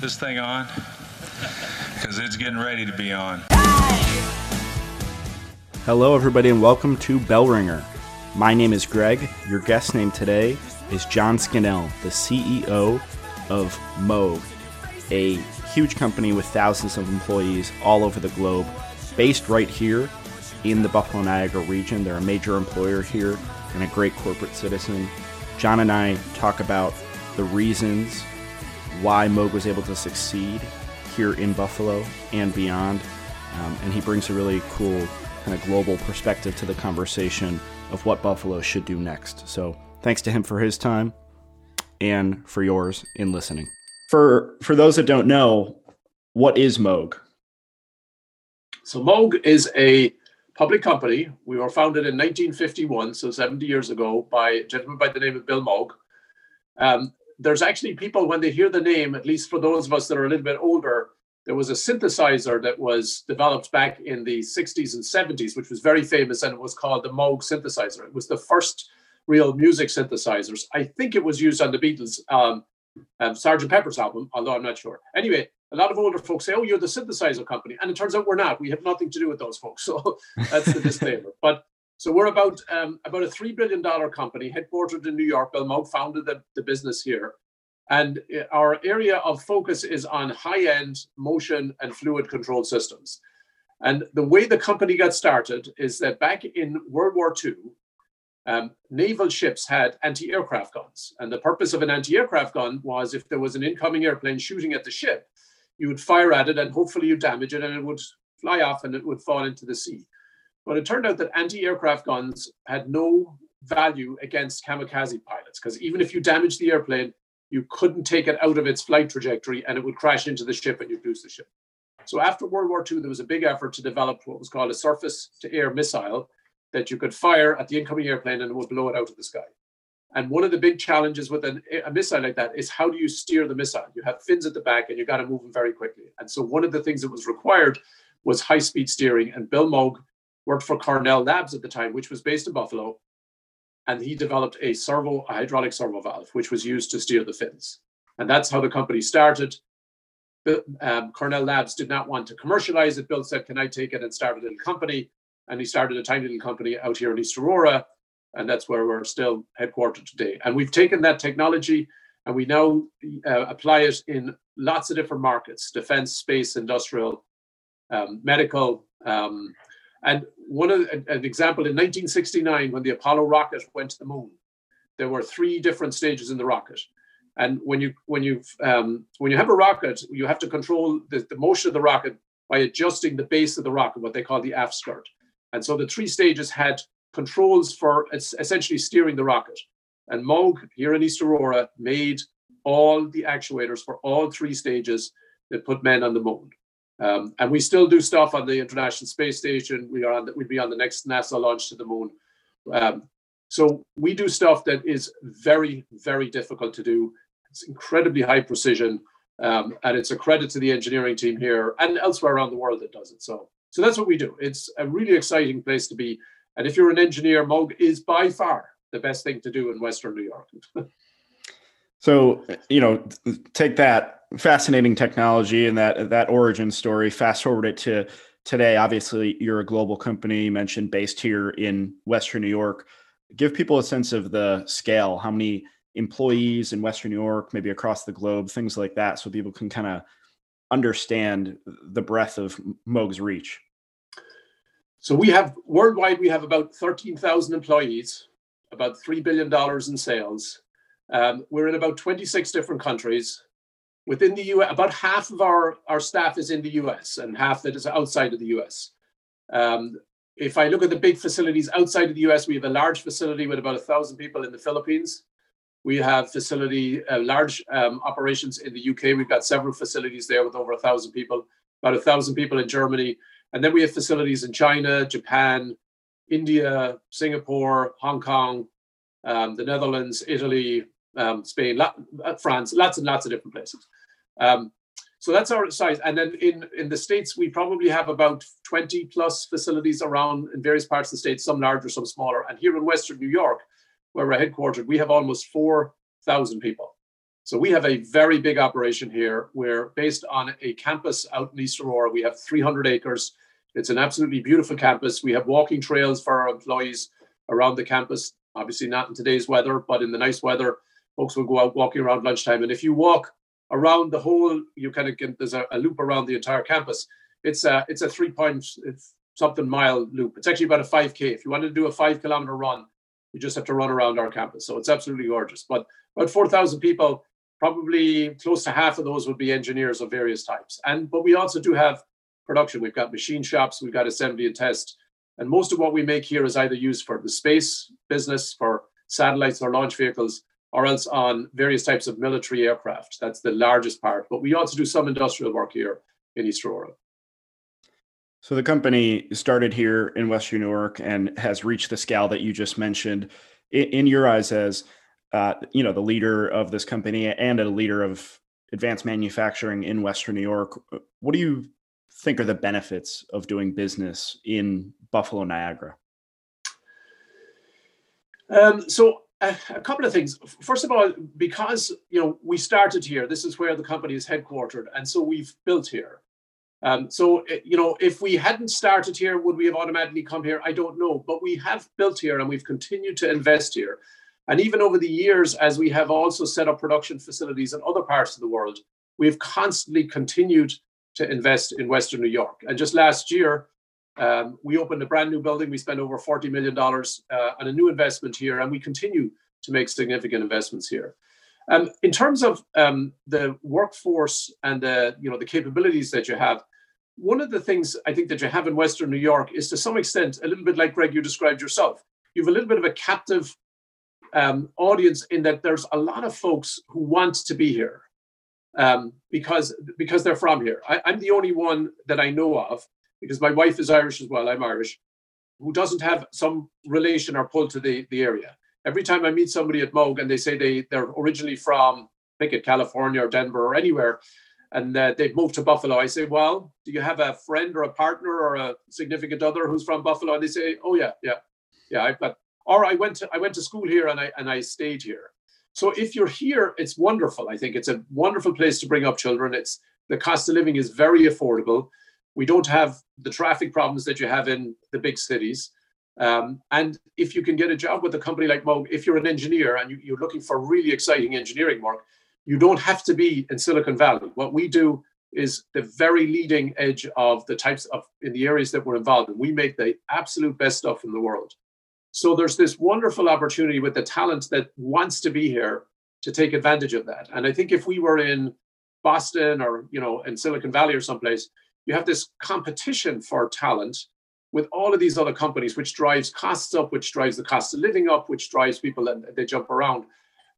this thing on? Because it's getting ready to be on. Hello, everybody, and welcome to Bell Ringer. My name is Greg. Your guest name today is John Scannell, the CEO of Moog, a huge company with thousands of employees all over the globe, based right here in the Buffalo Niagara region. They're a major employer here and a great corporate citizen. John and I talk about the reasons why Moog was able to succeed here in Buffalo and beyond. Um, and he brings a really cool kind of global perspective to the conversation of what Buffalo should do next. So thanks to him for his time and for yours in listening. For for those that don't know, what is Moog? So Moog is a public company. We were founded in 1951, so 70 years ago, by a gentleman by the name of Bill Moog. Um, there's actually people when they hear the name, at least for those of us that are a little bit older, there was a synthesizer that was developed back in the 60s and 70s, which was very famous, and it was called the Moog synthesizer. It was the first real music synthesizers. I think it was used on the Beatles' um, um. Pepper's album, although I'm not sure. Anyway, a lot of older folks say, "Oh, you're the synthesizer company," and it turns out we're not. We have nothing to do with those folks. So that's the disclaimer. But so we're about um, about a three billion dollar company, headquartered in New York. Bill founded the, the business here, and uh, our area of focus is on high-end motion and fluid control systems. And the way the company got started is that back in World War II, um, naval ships had anti-aircraft guns, and the purpose of an anti-aircraft gun was if there was an incoming airplane shooting at the ship, you would fire at it and hopefully you damage it and it would fly off and it would fall into the sea. But it turned out that anti-aircraft guns had no value against kamikaze pilots because even if you damaged the airplane, you couldn't take it out of its flight trajectory and it would crash into the ship and you'd lose the ship. So after World War II, there was a big effort to develop what was called a surface to air missile that you could fire at the incoming airplane and it would blow it out of the sky. And one of the big challenges with an, a missile like that is how do you steer the missile? You have fins at the back and you've got to move them very quickly. And so one of the things that was required was high speed steering. And Bill Moog worked for Cornell Labs at the time, which was based in Buffalo. And he developed a servo, a hydraulic servo valve, which was used to steer the fins. And that's how the company started. Um, Cornell Labs did not want to commercialize it. Bill said, Can I take it and start a little company? And he started a tiny little company out here in East Aurora. And that's where we're still headquartered today. And we've taken that technology and we now uh, apply it in lots of different markets defense, space, industrial, um, medical, um, and one of an example in 1969, when the Apollo rocket went to the moon, there were three different stages in the rocket. And when you when you um, when you have a rocket, you have to control the, the motion of the rocket by adjusting the base of the rocket, what they call the aft skirt. And so the three stages had controls for essentially steering the rocket. And Moog here in East Aurora made all the actuators for all three stages that put men on the moon. Um, and we still do stuff on the International Space Station. We are on the, we'll be on the next NASA launch to the moon. Um, so we do stuff that is very, very difficult to do. It's incredibly high precision, um, and it's a credit to the engineering team here and elsewhere around the world that does it. So, so that's what we do. It's a really exciting place to be. And if you're an engineer, Moog is by far the best thing to do in Western New York. so, you know, take that fascinating technology and that that origin story. Fast forward it to today. Obviously, you're a global company. You mentioned based here in Western New York. Give people a sense of the scale. How many employees in Western New York, maybe across the globe, things like that, so people can kind of understand the breadth of Moog's reach. So we have worldwide, we have about 13,000 employees, about $3 billion in sales. Um, we're in about 26 different countries within the US, about half of our, our staff is in the US and half that is outside of the US. Um, if I look at the big facilities outside of the US, we have a large facility with about a thousand people in the Philippines. We have facility, uh, large um, operations in the UK. We've got several facilities there with over a thousand people, about a thousand people in Germany. And then we have facilities in China, Japan, India, Singapore, Hong Kong, um, the Netherlands, Italy, um, Spain, uh, France, lots and lots of different places. Um, so that's our size. And then in, in the States, we probably have about 20 plus facilities around in various parts of the state, some larger, some smaller. And here in Western New York, where we're headquartered, we have almost 4,000 people. So we have a very big operation here. We're based on a campus out in East Aurora. We have 300 acres. It's an absolutely beautiful campus. We have walking trails for our employees around the campus. Obviously, not in today's weather, but in the nice weather, folks will go out walking around lunchtime. And if you walk around the whole, you kind of get there's a, a loop around the entire campus. It's a it's a three point something mile loop. It's actually about a 5k. If you wanted to do a five kilometer run, you just have to run around our campus. So it's absolutely gorgeous. But about 4,000 people, probably close to half of those would be engineers of various types. And but we also do have production. We've got machine shops, we've got assembly and test. And most of what we make here is either used for the space business, for satellites or launch vehicles, or else on various types of military aircraft. That's the largest part. But we also do some industrial work here in East Aurora. So the company started here in Western New York and has reached the scale that you just mentioned. In, in your eyes, as uh, you know, the leader of this company and a leader of advanced manufacturing in Western New York, what do you think are the benefits of doing business in Buffalo Niagara? Um, so a, couple of things. First of all, because you know we started here, this is where the company is headquartered, and so we've built here. Um, so eh, you know, if we hadn't started here, would we have automatically come here? I don't know, but we have built here, and we've continued to invest here. And even over the years, as we have also set up production facilities in other parts of the world, we've constantly continued to invest in Western New York. And just last year, um, we opened a brand new building. We spent over $40 million uh, on a new investment here, and we continue to make significant investments here. Um, in terms of um, the workforce and the, you know, the capabilities that you have, one of the things I think that you have in Western New York is to some extent a little bit like Greg you described yourself. You have a little bit of a captive um, audience in that there's a lot of folks who want to be here um, because because they're from here. I, I'm the only one that I know of because my wife is Irish as well. I'm Irish, who doesn't have some relation or pull to the, the area. Every time I meet somebody at Moog and they say they they're originally from pick it California or Denver or anywhere, and uh, they've moved to Buffalo, I say, well, do you have a friend or a partner or a significant other who's from Buffalo? And they say, oh yeah, yeah, yeah, I've got. Or I went to I went to school here and I and I stayed here. So if you're here, it's wonderful. I think it's a wonderful place to bring up children. It's the cost of living is very affordable. We don't have the traffic problems that you have in the big cities. Um, and if you can get a job with a company like Moog, if you're an engineer and you, are looking for really exciting engineering work, you don't have to be in Silicon Valley. What we do is the very leading edge of the types of in the areas that we're involved in. We make the absolute best stuff in the world. So there's this wonderful opportunity with the talent that wants to be here to take advantage of that. And I think if we were in Boston or you know in Silicon Valley or someplace, you have this competition for talent with all of these other companies, which drives costs up, which drives the cost of living up, which drives people and they jump around.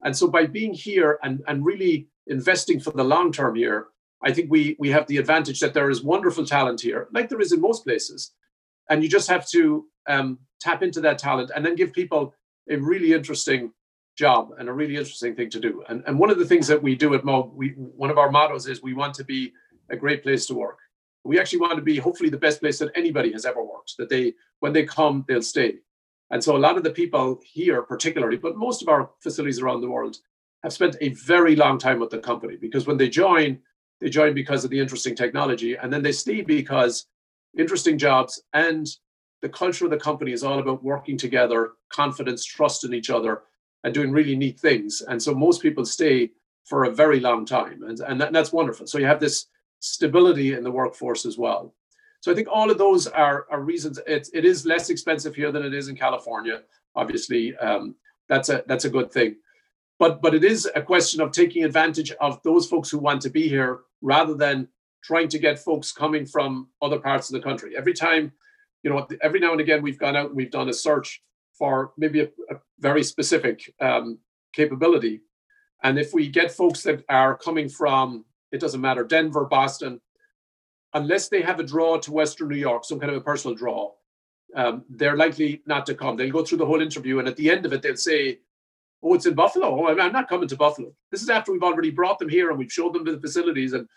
And so by being here and, and really investing for the long term here, I think we we have the advantage that there is wonderful talent here, like there is in most places. And you just have to um, tap into that talent and then give people a really interesting job and a really interesting thing to do. And, and one of the things that we do at Moog, we one of our mottos is we want to be a great place to work. We actually want to be hopefully the best place that anybody has ever worked, that they when they come, they'll stay. And so a lot of the people here, particularly, but most of our facilities around the world, have spent a very long time with the company because when they join, they join because of the interesting technology, and then they stay because interesting jobs and the culture of the company is all about working together, confidence, trust in each other, and doing really neat things. And so most people stay for a very long time, and, and that, that's wonderful. So you have this stability in the workforce as well. So I think all of those are, are reasons. It, it is less expensive here than it is in California. Obviously, um, that's a that's a good thing. But but it is a question of taking advantage of those folks who want to be here rather than trying to get folks coming from other parts of the country. Every time you know, every now and again we've gone out and we've done a search for maybe a, a very specific um, capability. And if we get folks that are coming from, it doesn't matter, Denver, Boston, unless they have a draw to Western New York, some kind of a personal draw, um, they're likely not to come. They'll go through the whole interview, and at the end of it, they'll say, "Oh, it's in Buffalo. Oh, I'm not coming to Buffalo." This is after we've already brought them here and we've showed them the facilities, and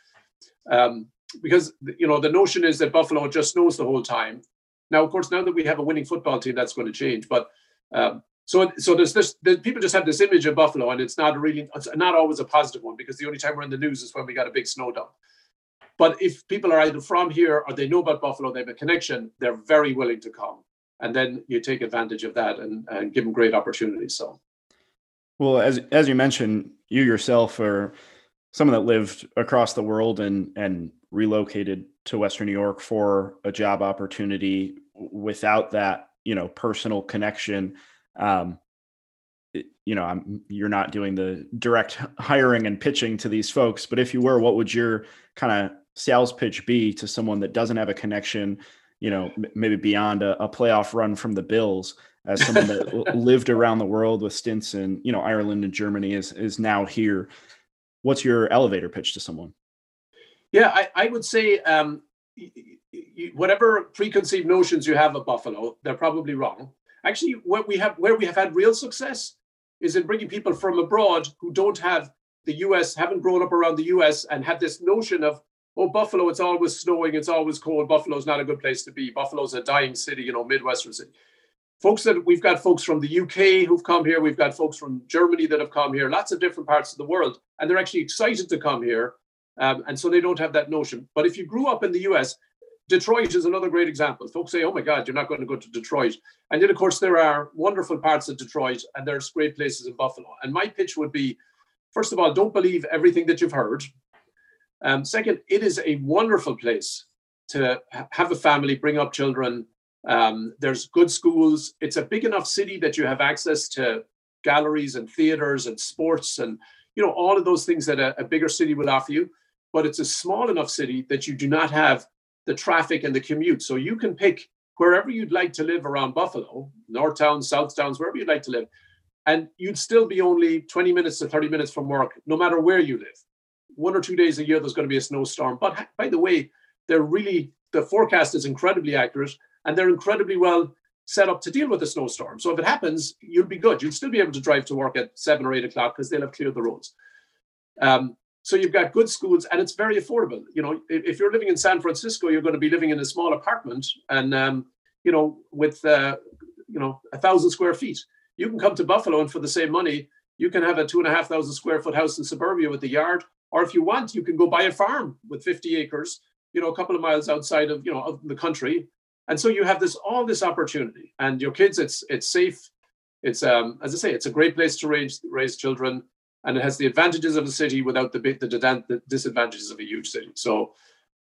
um, because you know the notion is that Buffalo just snows the whole time, now, of course, now that we have a winning football team, that's going to change. But um, So, so there's this. The, people just have this image of Buffalo, and it's not really, it's not always a positive one because the only time we're in the news is when we got a big snow dump. But if people are either from here or they know about Buffalo, they have a connection, they're very willing to come. And then you take advantage of that and, and give them great opportunities. So, well, as as you mentioned, you yourself are someone that lived across the world and and relocated to Western New York for a job opportunity. Without that, you know, personal connection, um, you know, I'm, you're not doing the direct hiring and pitching to these folks. But if you were, what would your kind of sales pitch be to someone that doesn't have a connection? You know, maybe beyond a, a playoff run from the Bills, as someone that lived around the world with stints in you know Ireland and Germany is is now here. What's your elevator pitch to someone? Yeah, I, I would say um, whatever preconceived notions you have of Buffalo, they're probably wrong. Actually, what we have where we have had real success is in bringing people from abroad who don't have the US, haven't grown up around the US, and have this notion of, oh, Buffalo, it's always snowing, it's always cold. Buffalo's not a good place to be. Buffalo's a dying city, you know, Midwestern city. Folks that we've got folks from the UK who've come here, we've got folks from Germany that have come here, lots of different parts of the world, and they're actually excited to come here. Um, and so they don't have that notion. But if you grew up in the US, Detroit is another great example. Folks say, oh my God, you're not going to go to Detroit. And then, of course, there are wonderful parts of Detroit and there's great places in Buffalo. And my pitch would be first of all, don't believe everything that you've heard. Um, second, it is a wonderful place to have a family, bring up children. Um, there's good schools. It's a big enough city that you have access to galleries and theaters and sports and you know all of those things that a, a bigger city will offer you. But it's a small enough city that you do not have the traffic and the commute. So you can pick wherever you'd like to live around Buffalo, North Towns, South Towns, wherever you'd like to live. And you'd still be only 20 minutes to 30 minutes from work, no matter where you live. One or two days a year, there's going to be a snowstorm. But by the way, they're really, the forecast is incredibly accurate and they're incredibly well set up to deal with a snowstorm. So if it happens, you'll be good. You'll still be able to drive to work at seven or eight o'clock because they'll have cleared the roads. Um, so you've got good schools and it's very affordable. You know, if you're living in San Francisco, you're going to be living in a small apartment and, um, you know, with, uh, you know, a thousand square feet. You can come to Buffalo and for the same money, you can have a two and a half thousand square foot house in suburbia with a yard. Or if you want, you can go buy a farm with 50 acres, you know, a couple of miles outside of, you know, of the country. And so you have this all this opportunity. And your kids, it's it's safe. It's um, as I say, it's a great place to raise raise children and it has the advantages of a city without the, the, the disadvantages of a huge city. So,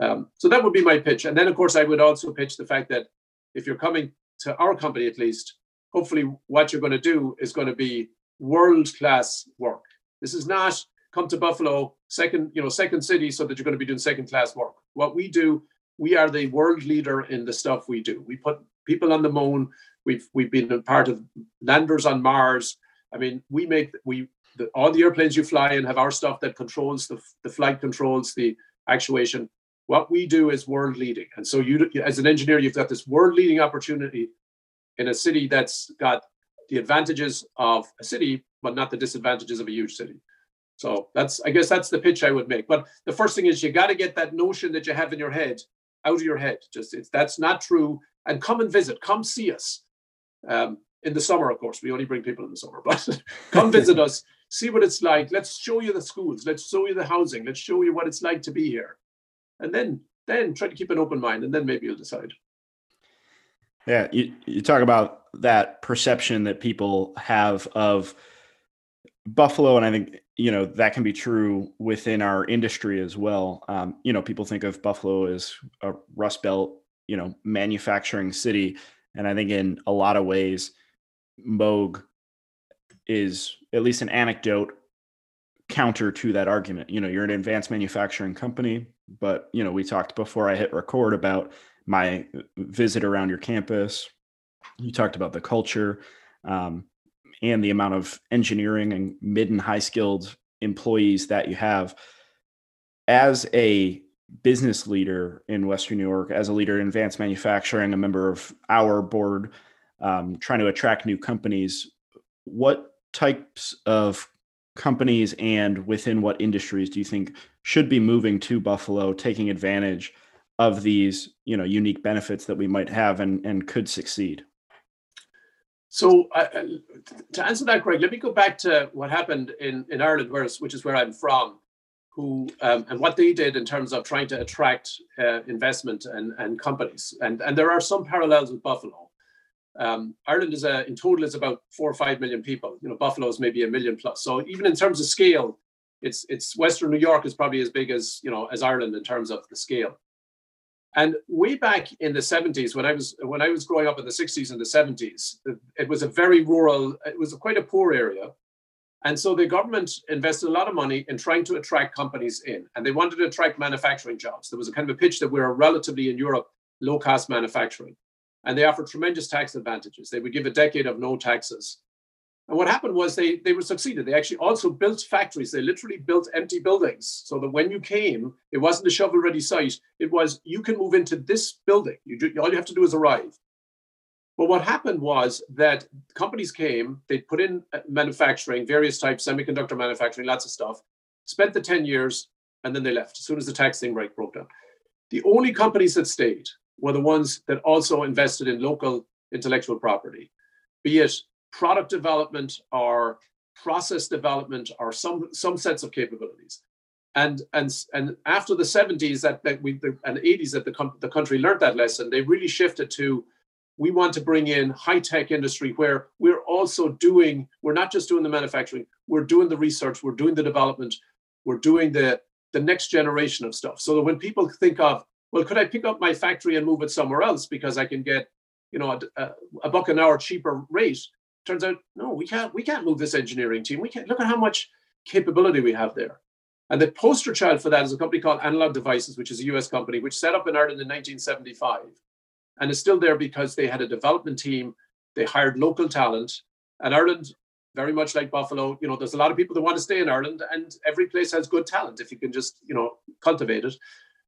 um, so that would be my pitch. And then, of course, I would also pitch the fact that if you're coming to our company, at least, hopefully, what you're going to do is going to be world class work. This is not come to Buffalo, second, you know, second city, so that you're going to be doing second class work. What we do, we are the world leader in the stuff we do. We put people on the moon. We've we've been a part of landers on Mars. I mean, we make we the, all the airplanes you fly in have our stuff that controls the, the flight controls, the actuation. What we do is world leading. And so you, as an engineer, you've got this world leading opportunity in a city that's got the advantages of a city, but not the disadvantages of a huge city. So that's, I guess that's the pitch I would make. But the first thing is you got to get that notion that you have in your head out of your head. Just it's that's not true. And come and visit, come see us. Um, in the summer, of course, we only bring people in the summer, but come visit us see what it's like. Let's show you the schools. Let's show you the housing. Let's show you what it's like to be here. And then then try to keep an open mind and then maybe you'll decide. Yeah, you, you talk about that perception that people have of Buffalo, and I think you know that can be true within our industry as well. Um, you know, people think of Buffalo as a Rust Belt, you know, manufacturing city, and I think in a lot of ways, Moog is at least an anecdote counter to that argument. You know, you're an advanced manufacturing company, but you know, we talked before I hit record about my visit around your campus. You talked about the culture um, and the amount of engineering and mid and high skilled employees that you have. As a business leader in Western New York, as a leader in advanced manufacturing, a member of our board, um, trying to attract new companies, what types of companies and within what industries do you think should be moving to Buffalo, taking advantage of these, you know, unique benefits that we might have and, and could succeed? So uh, to answer that, Greg, let me go back to what happened in, in Ireland, which is where I'm from, who um, and what they did in terms of trying to attract uh, investment and, and companies. And, and there are some parallels with Buffalo. Um, Ireland is a, in total is about four or five million people. You know, Buffalo is maybe a million plus. So even in terms of scale, it's it's Western New York is probably as big as you know as Ireland in terms of the scale. And way back in the 70s, when I was when I was growing up in the 60s and the 70s, it was a very rural, it was quite a poor area. And so the government invested a lot of money in trying to attract companies in, and they wanted to attract manufacturing jobs. There was a kind of a pitch that we're relatively in Europe low cost manufacturing, and they offered tremendous tax advantages. They would give a decade of no taxes and what happened was they they were succeeded. They actually also built factories. They literally built empty buildings so that when you came, it wasn't a shovel-ready site. It was you can move into this building. You do, all you have to do is arrive. But what happened was that companies came, they put in uh, manufacturing, various types, semiconductor manufacturing, lots of stuff, spent the 10 years, and then they left as soon as the tax thing broke down. The only companies that stayed were the ones that also invested in local intellectual property, be it product development or process development or some some sets of capabilities. And and and after the 70s that, that we the, and 80s that the, the country learned that lesson they really shifted to we want to bring in high tech industry where we're also doing we're not just doing the manufacturing we're doing the research we're doing the development we're doing the the next generation of stuff. So that when people think of well could i pick up my factory and move it somewhere else because i can get you know a, a buck an hour cheaper rate turns out no we can't we can't move this engineering team. We can't look at how much capability we have there. And the poster child for that is a company called analog devices which is a us company which set up in ireland in 1975 and is still there because they had a development team. They hired local talent. And ireland very much like buffalo you know there's a lot of people that want to stay in ireland and every place has good talent if you can just you know cultivate it.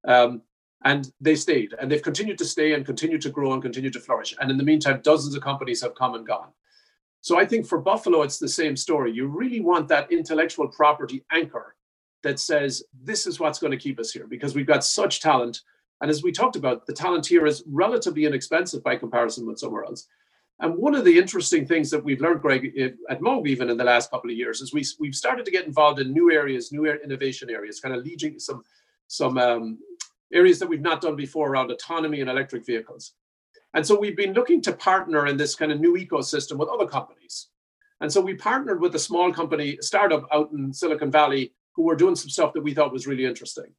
Um, and they stayed and they've continued to stay and continue to grow and continue to flourish and in the meantime dozens of companies have come and gone so I think for Buffalo, it's the same story. You really want that intellectual property anchor that says, this is what's going to keep us here because we've got such talent. And as we talked about, the talent here is relatively inexpensive by comparison with somewhere else. And one of the interesting things that we've learned, Greg, at Moog even in the last couple of years, is we, we've started to get involved in new areas, new innovation areas, kind of leading some, some um, areas that we've not done before around autonomy and electric vehicles. And so we've been looking to partner in this kind of new ecosystem with other companies. And so we partnered with a small company, startup out in Silicon Valley, who were doing some stuff that we thought was really interesting.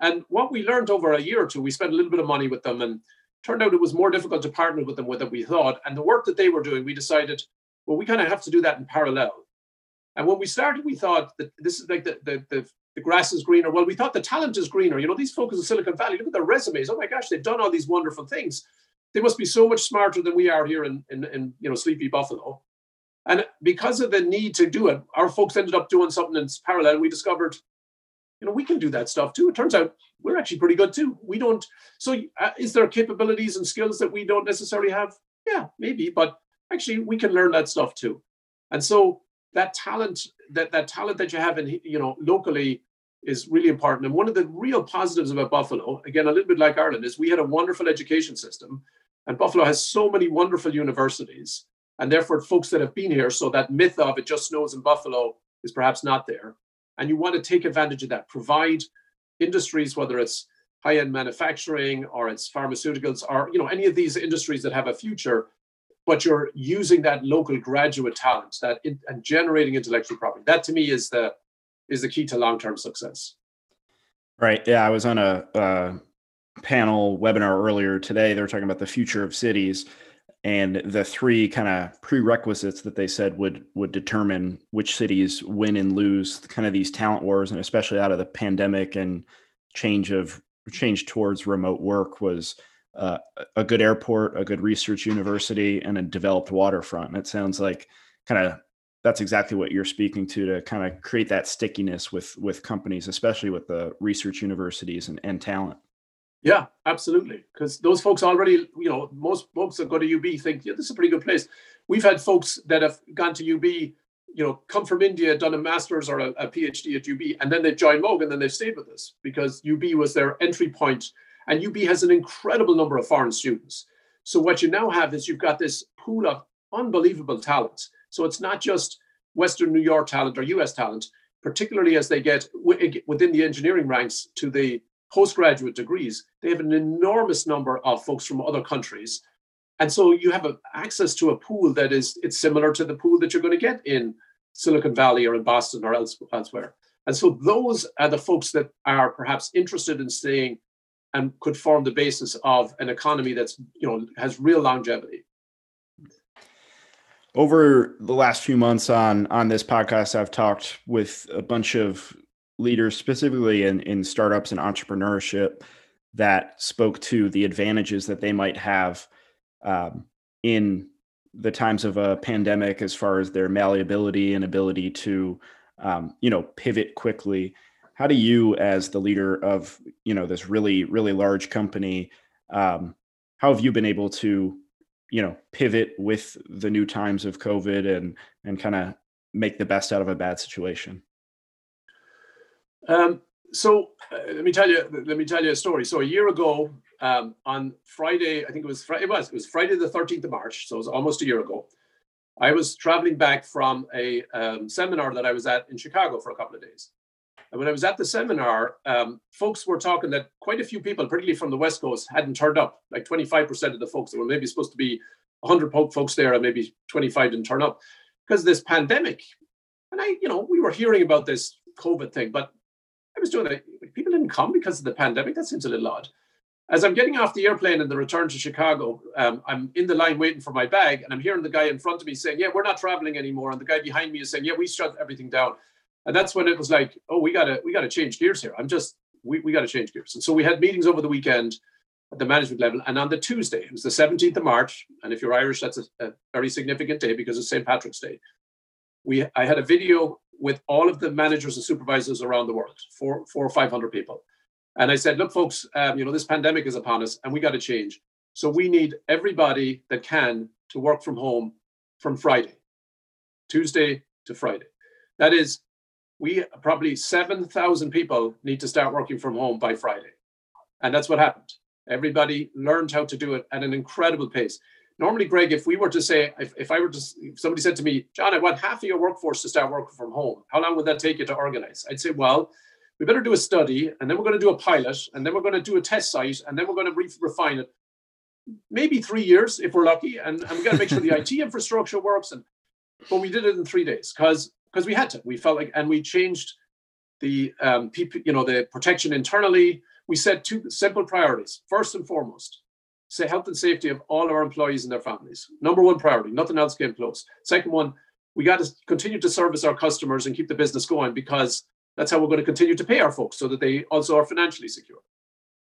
And what we learned over a year or two, we spent a little bit of money with them and turned out it was more difficult to partner with them than we thought. And the work that they were doing, we decided, well, we kind of have to do that in parallel. And when we started, we thought that this is like the, the, the, the grass is greener. Well, we thought the talent is greener. You know, these folks in Silicon Valley, look at their resumes. Oh my gosh, they've done all these wonderful things they must be so much smarter than we are here in, in, in you know sleepy Buffalo. And because of the need to do it, our folks ended up doing something in parallel. We discovered, you know, we can do that stuff too. It turns out we're actually pretty good too. We don't. So, uh, is there capabilities and skills that we don't necessarily have? Yeah, maybe, but actually, we can learn that stuff too. And so that talent, that that talent that you have in you know locally is really important. And one of the real positives about Buffalo, again, a little bit like Ireland, is we had a wonderful education system and Buffalo has so many wonderful universities, and therefore folks that have been here, so that myth of it just snows in Buffalo is perhaps not there. And you want to take advantage of that, provide industries, whether it's high-end manufacturing or it's pharmaceuticals or you know any of these industries that have a future, but you're using that local graduate talent that in, and generating intellectual property. That to me is the is the key to long-term success. Right. Yeah, I was on a uh, panel webinar earlier today, they were talking about the future of cities and the three kind of prerequisites that they said would would determine which cities win and lose kind of these talent wars and especially out of the pandemic and change of change towards remote work was uh, a good airport a good research university and a developed waterfront and it sounds like kind of that's exactly what you're speaking to to kind of create that stickiness with with companies especially with the research universities and, and talent yeah, absolutely. Because those folks already, you know, most folks that go to UB think, yeah, this is a pretty good place. We've had folks that have gone to UB, you know, come from India, done a master's or a, a PhD at UB, and then they've joined Moog and then they've stayed with us because UB was their entry point. And UB has an incredible number of foreign students. So what you now have is you've got this pool of unbelievable talents. So it's not just Western New York talent or US talent, particularly as they get within the engineering ranks to the postgraduate degrees, they have an enormous number of folks from other countries. And so you have a, access to a pool that is it's similar to the pool that you're going to get in Silicon Valley or in Boston or else, elsewhere. And so those are the folks that are perhaps interested in staying and could form the basis of an economy that's you know has real longevity. Over the last few months on on this podcast, I've talked with a bunch of leaders, specifically in, in startups and entrepreneurship, that spoke to the advantages that they might have um, in the times of a pandemic as far as their malleability and ability to um, you know pivot quickly how do you as the leader of you know this really really large company um, how have you been able to you know pivot with the new times of covid and and kind of make the best out of a bad situation um, so uh, let me tell you let me tell you a story so a year ago um, on friday i think it was friday it was it was friday the 13th of march so it was almost a year ago I was traveling back from a um, seminar that I was at in Chicago for a couple of days. And when I was at the seminar, um, folks were talking that quite a few people, particularly from the West Coast, hadn't turned up. Like 25% of the folks that were maybe supposed to be 100 folks there, and maybe 25 didn't turn up because of this pandemic. And I, you know, we were hearing about this COVID thing, but I was doing it. People didn't come because of the pandemic. That seems a little odd. As I'm getting off the airplane and the return to Chicago, um, I'm in the line waiting for my bag, and I'm hearing the guy in front of me saying, "Yeah, we're not traveling anymore," and the guy behind me is saying, "Yeah, we shut everything down." And that's when it was like, "Oh, we gotta we gotta change gears here." I'm just we we gotta change gears. And so we had meetings over the weekend at the management level, and on the Tuesday, it was the 17th of March, and if you're Irish, that's a, a very significant day because it's St. Patrick's Day. We I had a video with all of the managers and supervisors around the world, four four or five hundred people and I said, look, folks, um, you know, this pandemic is upon us and we got to change. So we need everybody that can to work from home from Friday, Tuesday to Friday. That is, we probably 7,000 people need to start working from home by Friday. And that's what happened. Everybody learned how to do it at an incredible pace. Normally, Greg, if we were to say, if, if I were to, somebody said to me, John, I want half of your workforce to start working from home, how long would that take you to organize? I'd say, well, we better do a study and then we're going to do a pilot and then we're going to do a test site and then we're going to re- refine it maybe three years if we're lucky and, and we got to make sure the it infrastructure works and but we did it in three days because because we had to we felt like and we changed the um, PP, you know the protection internally we set two simple priorities first and foremost say health and safety of all our employees and their families number one priority nothing else came close second one we got to continue to service our customers and keep the business going because that's how we're going to continue to pay our folks so that they also are financially secure.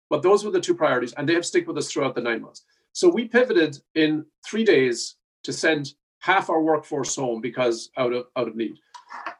But those were the two priorities, and they have stuck with us throughout the nine months. So we pivoted in three days to send half our workforce home because out of out of need.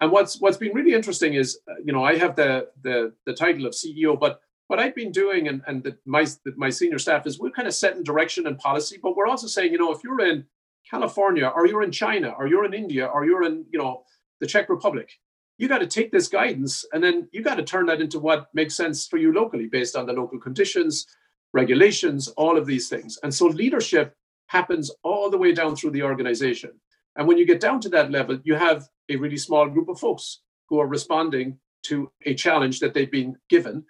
And what's what's been really interesting is, uh, you know, I have the the the title of CEO, but what I've been doing and and the, my the, my senior staff is we're kind of setting direction and policy, but we're also saying, you know, if you're in California or you're in China or you're in India or you're in, you know, the Czech Republic, you got to take this guidance and then you got to turn that into what makes sense for you locally based on the local conditions, regulations, all of these things. And so leadership happens all the way down through the organization. And when you get down to that level, you have a really small group of folks who are responding to a challenge that they've been given,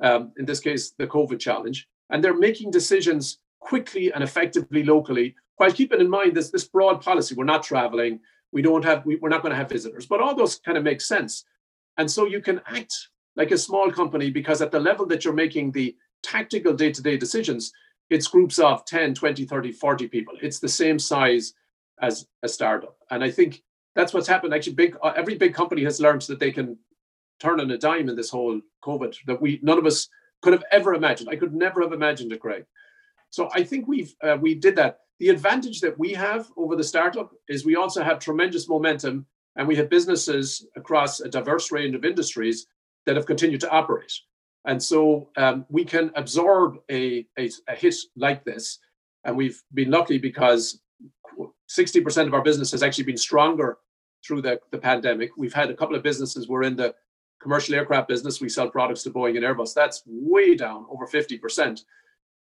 um, in this case, the COVID challenge. And they're making decisions quickly and effectively locally while keeping in mind this, this broad policy. We're not traveling, we don't have we, we're not going to have visitors but all those kind of make sense and so you can act like a small company because at the level that you're making the tactical day-to-day decisions it's groups of 10 20 30 40 people it's the same size as a startup and i think that's what's happened actually big uh, every big company has learned that they can turn on a dime in this whole covid that we none of us could have ever imagined i could never have imagined it greg so i think we've uh, we did that the advantage that we have over the startup is we also have tremendous momentum and we have businesses across a diverse range of industries that have continued to operate. And so um, we can absorb a, a, a, hit like this. And we've been lucky because 60% of our business has actually been stronger through the, the pandemic. We've had a couple of businesses. We're in the commercial aircraft business. We sell products to Boeing and Airbus. That's way down, over 50%.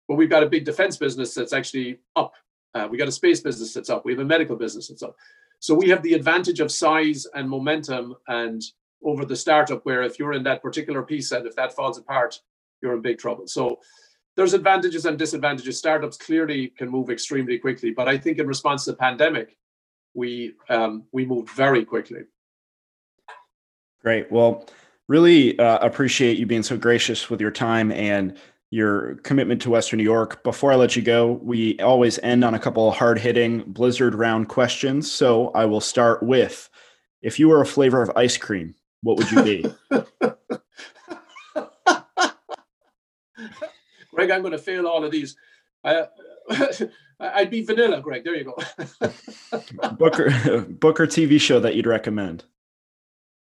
But we've got a big defense business that's actually up Uh, we got a space business that's up. We have a medical business that's up. So we have the advantage of size and momentum and over the startup where if you're in that particular piece and if that falls apart, you're in big trouble. So there's advantages and disadvantages. Startups clearly can move extremely quickly, but I think in response to the pandemic, we um, we moved very quickly. Great. Well, really uh, appreciate you being so gracious with your time and your commitment to Western New York. Before I let you go, we always end on a couple of hard hitting blizzard round questions. So I will start with if you were a flavor of ice cream, what would you be? Greg, I'm going to fail all of these. Uh, I'd be vanilla, Greg. There you go. Booker Booker TV show that you'd recommend.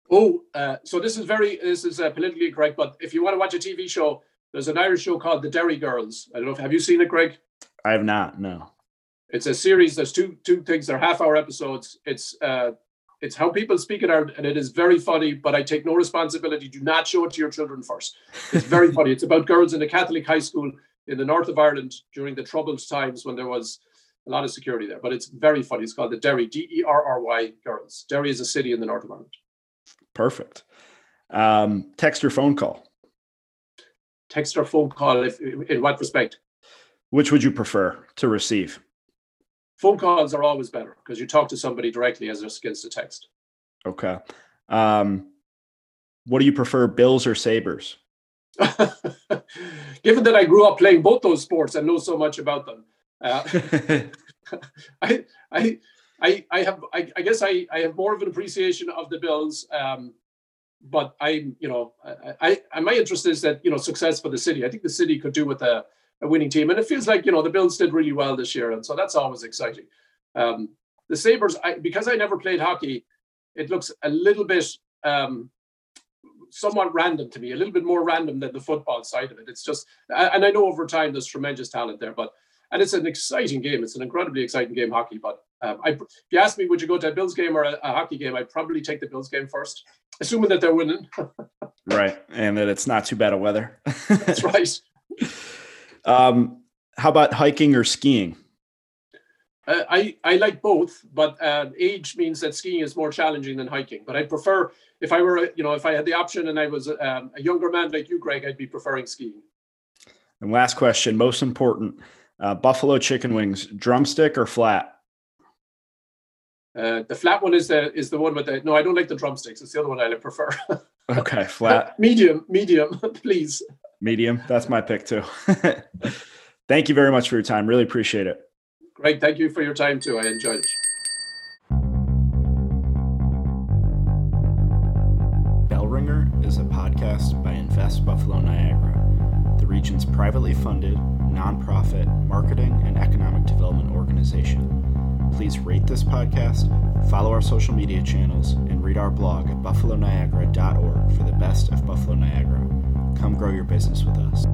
Oh, uh, so this is very this is uh, politically correct, but if you want to watch a TV show, there's an Irish show called The Derry Girls. I don't know if have you seen it, Greg? I have not. No. It's a series. There's two two things. They're half hour episodes. It's uh, it's how people speak in Ireland, and it is very funny. But I take no responsibility. Do not show it to your children first. It's very funny. It's about girls in a Catholic high school in the north of Ireland during the troubled times when there was a lot of security there. But it's very funny. It's called the Derry D E R R Y Girls. Derry is a city in the north of Ireland. Perfect. Um, text or phone call? Text or phone call, if, in what respect? Which would you prefer to receive? Phone calls are always better because you talk to somebody directly as against a text. Okay. Um, what do you prefer, Bills or Sabres? Given that I grew up playing both those sports and know so much about them, uh, I, I, I, I have, I, I, guess I, I have more of an appreciation of the Bills. Um, but I, you know, I, I, my interest is that you know success for the city. I think the city could do with a, a winning team, and it feels like you know the Bills did really well this year, and so that's always exciting. Um, the Sabres, I, because I never played hockey, it looks a little bit um, somewhat random to me, a little bit more random than the football side of it. It's just, and I know over time there's tremendous talent there, but and it's an exciting game. It's an incredibly exciting game, hockey. But um, I, if you ask me, would you go to a Bills game or a, a hockey game? I'd probably take the Bills game first, assuming that they're winning. right, and that it's not too bad of weather. That's right. Um, how about hiking or skiing? Uh, I I like both, but uh, age means that skiing is more challenging than hiking. But I prefer if I were you know if I had the option and I was um, a younger man like you, Greg, I'd be preferring skiing. And last question, most important: uh, buffalo chicken wings, drumstick or flat? Uh, the flat one is the is the one with the no. I don't like the drumsticks. It's the other one I prefer. okay, flat. medium, medium, please. Medium. That's my pick too. thank you very much for your time. Really appreciate it. Great. Thank you for your time too. I enjoyed it. Bellringer is a podcast by Invest Buffalo Niagara, the region's privately funded, nonprofit marketing and economic development organization. Please rate this podcast, follow our social media channels, and read our blog at buffaloniagara.org for the best of Buffalo Niagara. Come grow your business with us.